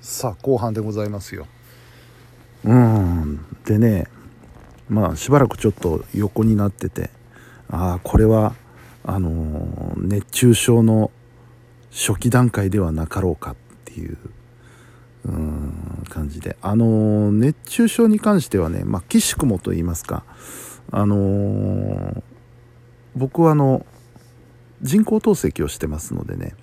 さあ後半でございますよ。うん。でねまあしばらくちょっと横になっててああこれはあのー、熱中症の初期段階ではなかろうかっていううん感じで。あのー、熱中症に関してはねまあ岸くもと言いますかあのー、僕はあの人工透析をしてますのでね。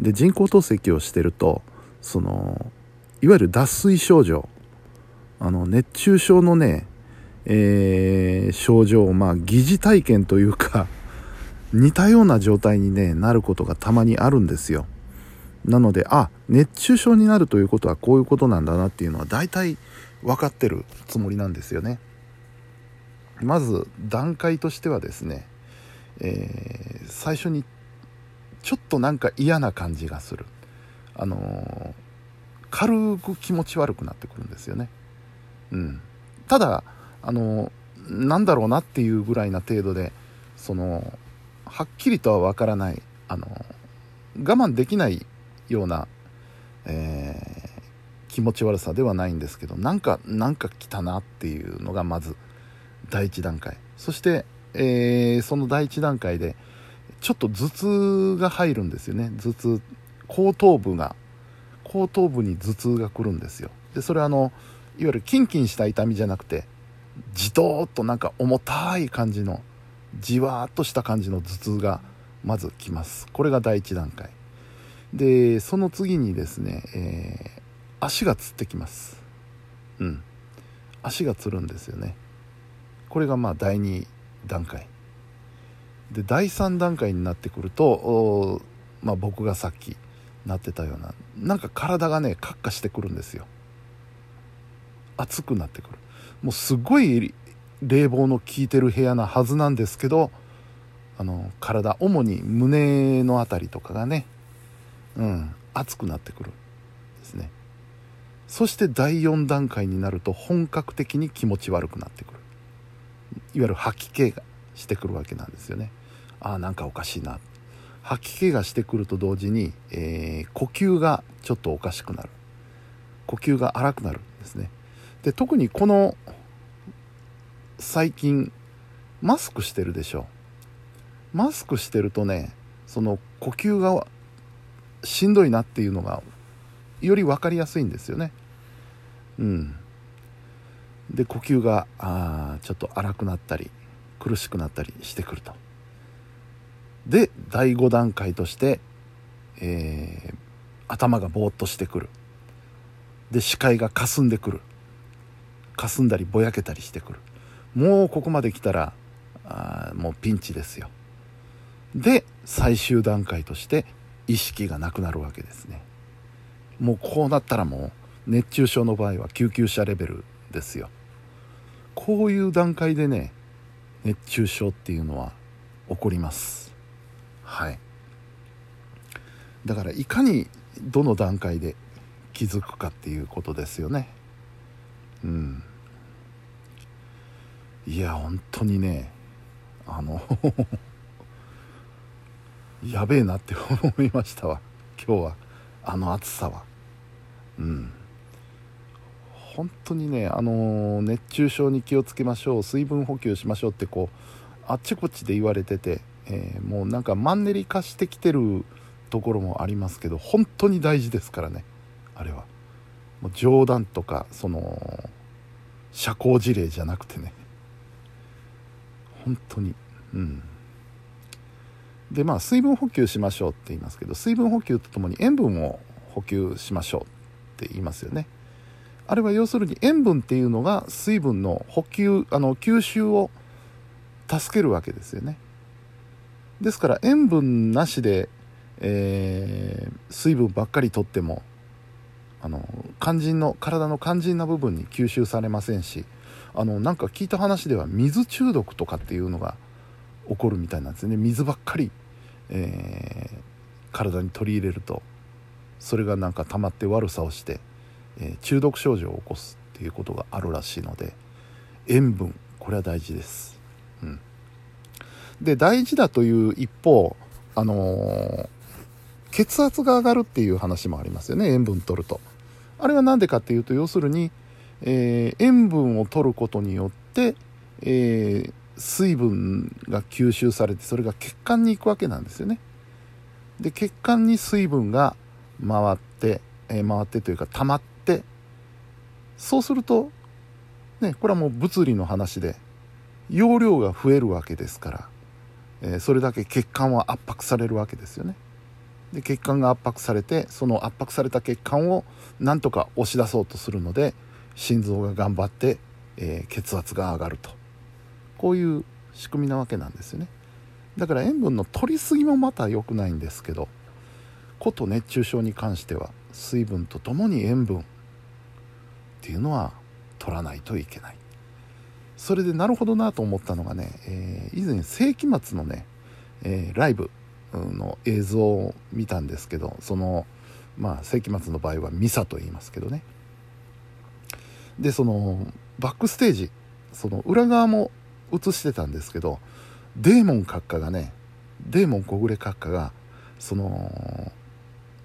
で人工透析をしてるとそのいわゆる脱水症状。あの熱中症のね、えー、症状をまあ疑似体験というか 似たような状態に、ね、なることがたまにあるんですよ。なのであ熱中症になるということはこういうことなんだなっていうのは大体分かってるつもりなんですよね。まず段階としてはですね、えー、最初にちょっとなんか嫌な感じがする。あの、軽く気持ち悪くなってくるんですよね。うん。ただあの、なんだろうなっていうぐらいな程度でそのはっきりとはわからないあの我慢できないような、えー、気持ち悪さではないんですけどなんかなんか来たなっていうのがまず第一段階。そして、えー、その第一段階でちょっと頭痛が入るんですよね。頭痛後頭部が後頭部に頭痛が来るんですよ。でそれはあのいわゆるキンキンした痛みじゃなくてじとーっとなんか重たい感じのじわーっとした感じの頭痛がまず来ます。これが第一段階。でその次にですね、えー、足がつってきます。うん。足がつるんですよね。これがまあ第2段階。で第3段階になってくると、まあ、僕がさっきなってたようななんか体がねカッカしてくるんですよ。熱くなってくる。もうすごい冷房の効いてる部屋なはずなんですけどあの体主に胸の辺りとかがねうん熱くなってくるですね。そして第4段階になると本格的に気持ち悪くなってくる。いわゆる吐き気がしてくるわけなんですよね。ああなんかおかしいな。って吐き気がしてくると同時に、えー、呼吸がちょっとおかしくなる。呼吸が荒くなるんですね。で特にこの最近マスクしてるでしょマスクしてるとねその呼吸がしんどいなっていうのがより分かりやすいんですよね。うん。で呼吸があちょっと荒くなったり苦しくなったりしてくると。で第5段階として、えー、頭がぼーっとしてくる。で視界がかすんでくる。かすんだりぼやけたりしてくる。もうここまで来たらあもうピンチですよ。で最終段階として意識がなくなるわけですね。もうこうなったらもう熱中症の場合は救急車レベルですよ。こういう段階でね熱中症っていうのは起こります。はい。だからいかにどの段階で気づくかっていうことですよね。うん。いや本当にねあの やべえなって思いましたわ。今日はあの暑さは。うん。本当にねあの熱中症に気をつけましょう。水分補給しましょうってこうあっちこっちで言われてて、えー、もうなんかマンネリ化してきてるところもありますけど本当に大事ですからね。あれは。もう冗談とかその社交辞令じゃなくてね。本当に。うん。でまあ水分補給しましょうって言いますけど水分補給とともに塩分を補給しましょうって言いますよね。あれは要するに塩分っていうのが水分の補給あの吸収を助けるわけですよね。ですから塩分なしで、えー、水分ばっかりとってもあの肝心の体の肝心な部分に吸収されませんしあのなんか聞いた話では水中毒とかっていうのが起こるみたいなんですね。水ばっかり、えー、体に取り入れるとそれがなんか溜まって悪さをして、えー、中毒症状を起こすっていうことがあるらしいので塩分これは大事です、うん、で大事だという一方あの、血圧が上がるっていう話もありますよね塩分取ると。あれは何でかっていうと要するに、えー、塩分を取ることによって、えー、水分が吸収されてそれが血管に行くわけなんですよね。で血管に水分が回って、えー、回ってというか溜まってそうするとねこれはもう物理の話で容量が増えるわけですから、えー、それだけ血管は圧迫されるわけですよね。で血管が圧迫されてその圧迫された血管をなんとか押し出そうとするので心臓が頑張って、えー、血圧が上がると。こういう仕組みなわけなんですよね。だから塩分の取りすぎもまた良くないんですけどこと熱中症に関しては水分とともに塩分っていうのは取らないといけない。それでなるほどなと思ったのがね、えー、以前世紀末のね、えー、ライブの映像を見たんですけどそのまあ世紀末の場合はミサと言いますけどね。でそのバックステージその裏側も映してたんですけどデーモン閣下がねデーモン小暮閣下がその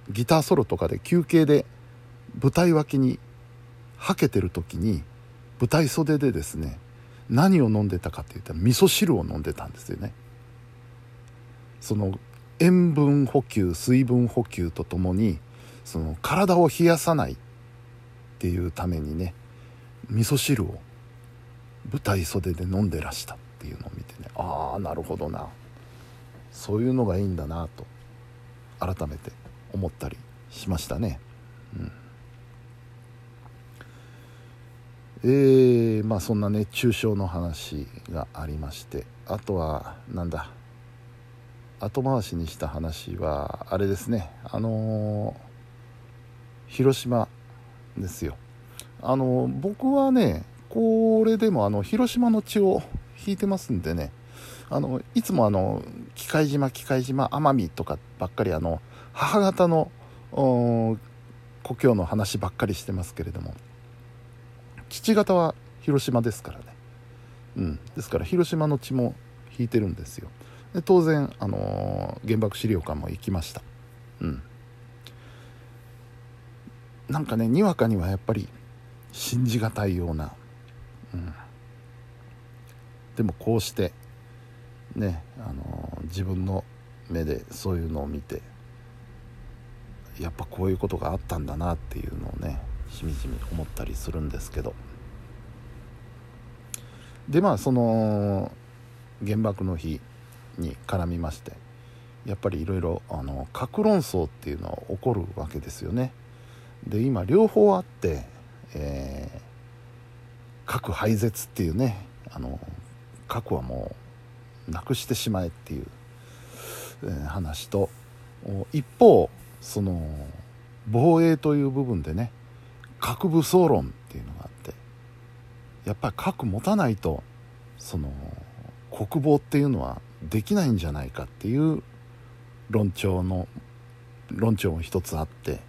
ギターソロとかで休憩で舞台脇にはけてる時に舞台袖でですね何を飲んでたかって言ったら味噌汁を飲んでたんですよね。その塩分補給水分補給とともにその体を冷やさないっていうためにね味噌汁を舞台袖で飲んでらしたっていうのを見てねああなるほどな。そういうのがいいんだなと改めて思ったりしましたね。うん。えー、まあそんな熱中症の話がありましてあとはなんだ後回しにした話はあれですねあのー、広島ですよ。あのー、僕はねこれでもあの広島の血を引いてますんでねあのいつもあの機械島機械島奄美とかばっかりあの母方の故郷の話ばっかりしてますけれども父方は広島ですからね、うん、ですから広島の血も引いてるんですよ。で当然、あのー、原爆資料館も行きました。うん。なんかねにわかにはやっぱり信じがたいようなうん、でもこうしてね、あのー、自分の目でそういうのを見てやっぱこういうことがあったんだなっていうのをねしみじみ思ったりするんですけど。でまあその原爆の日に絡みましてやっぱりいろいろ核論争っていうのは起こるわけですよね。で今両方あって、えー核廃絶っていうねあの核はもうなくしてしまえっていう、えー、話と一方その防衛という部分でね核武装論っていうのがあってやっぱり核持たないとその国防っていうのはできないんじゃないかっていう論調の論調も一つあって、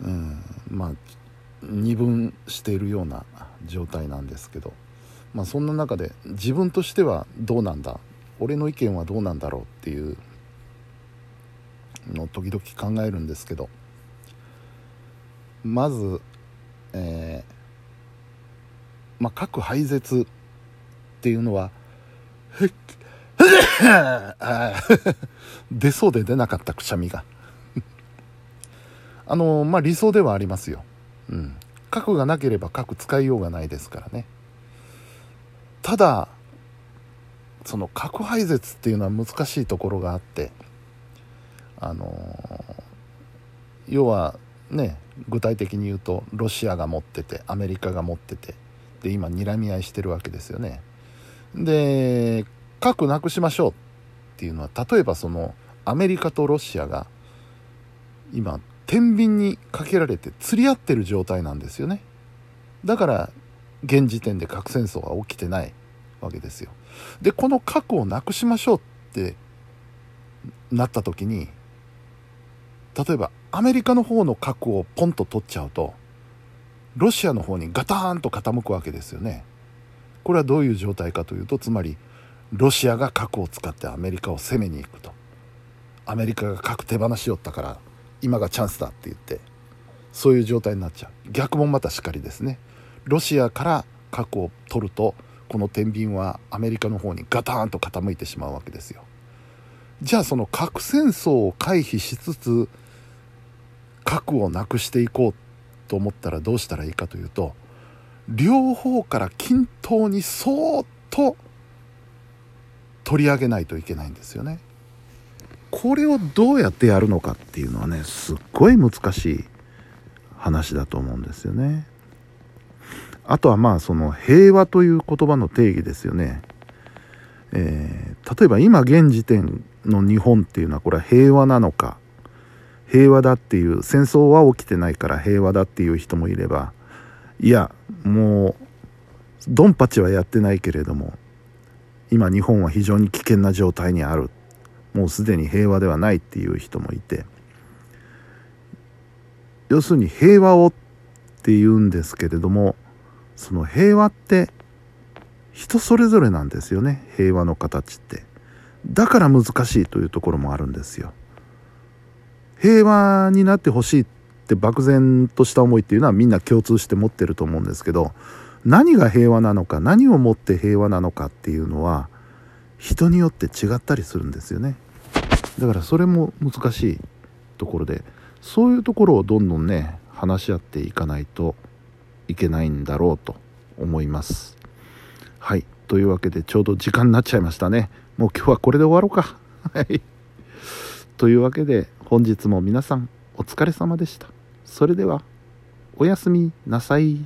うん、まあ二分しているような状態なんですけど、まあ、そんな中で自分としてはどうなんだ俺の意見はどうなんだろうっていうのを時々考えるんですけどまず、えー、まあ、核廃絶っていうのは 出そうで出なかったくしゃみが。あのまあ理想ではありますよ。うん、核がなければ核使いようがないですからね。ただその核廃絶っていうのは難しいところがあってあの、要はね具体的に言うとロシアが持っててアメリカが持っててで今睨み合いしてるわけですよね。で核なくしましょうっていうのは例えばそのアメリカとロシアが今天秤にかけられて釣り合ってる状態なんですよね。だから現時点で核戦争は起きてないわけですよ。でこの核をなくしましょうってなった時に例えばアメリカの方の核をポンと取っちゃうとロシアの方にガターンと傾くわけですよね。これはどういう状態かというとつまりロシアが核を使ってアメリカを攻めに行くと。アメリカが核手放しよったから今がチャンスだって言ってそういう状態になっちゃう。逆もまたしかりですね。ロシアから核を取るとこの天秤はアメリカの方にガタンと傾いてしまうわけですよ。じゃあその核戦争を回避しつつ核をなくしていこうと思ったらどうしたらいいかというと両方から均等にそーっと取り上げないといけないんですよね。これをどうやってやるのかっていうのはねすっごい難しい話だと思うんですよね。あとはまあその平和という言葉の定義ですよね、えー、例えば今現時点の日本っていうのはこれは平和なのか平和だっていう戦争は起きてないから平和だっていう人もいればいやもうドンパチはやってないけれども今日本は非常に危険な状態にある。もうすでに平和ではないっていう人もいて。要するに平和をって言うんですけれどもその平和って人それぞれなんですよね。平和の形って。だから難しいというところもあるんですよ。平和になってほしいって漠然とした思いっていうのはみんな共通して持ってると思うんですけど何が平和なのか何をもって平和なのかっていうのは人によって違ったりするんですよね。だからそれも難しいところでそういうところをどんどんね話し合っていかないといけないんだろうと思います。はい。というわけでちょうど時間になっちゃいましたね。もう今日はこれで終わろうか。はい。というわけで本日も皆さんお疲れ様でしたそれではおやすみなさい。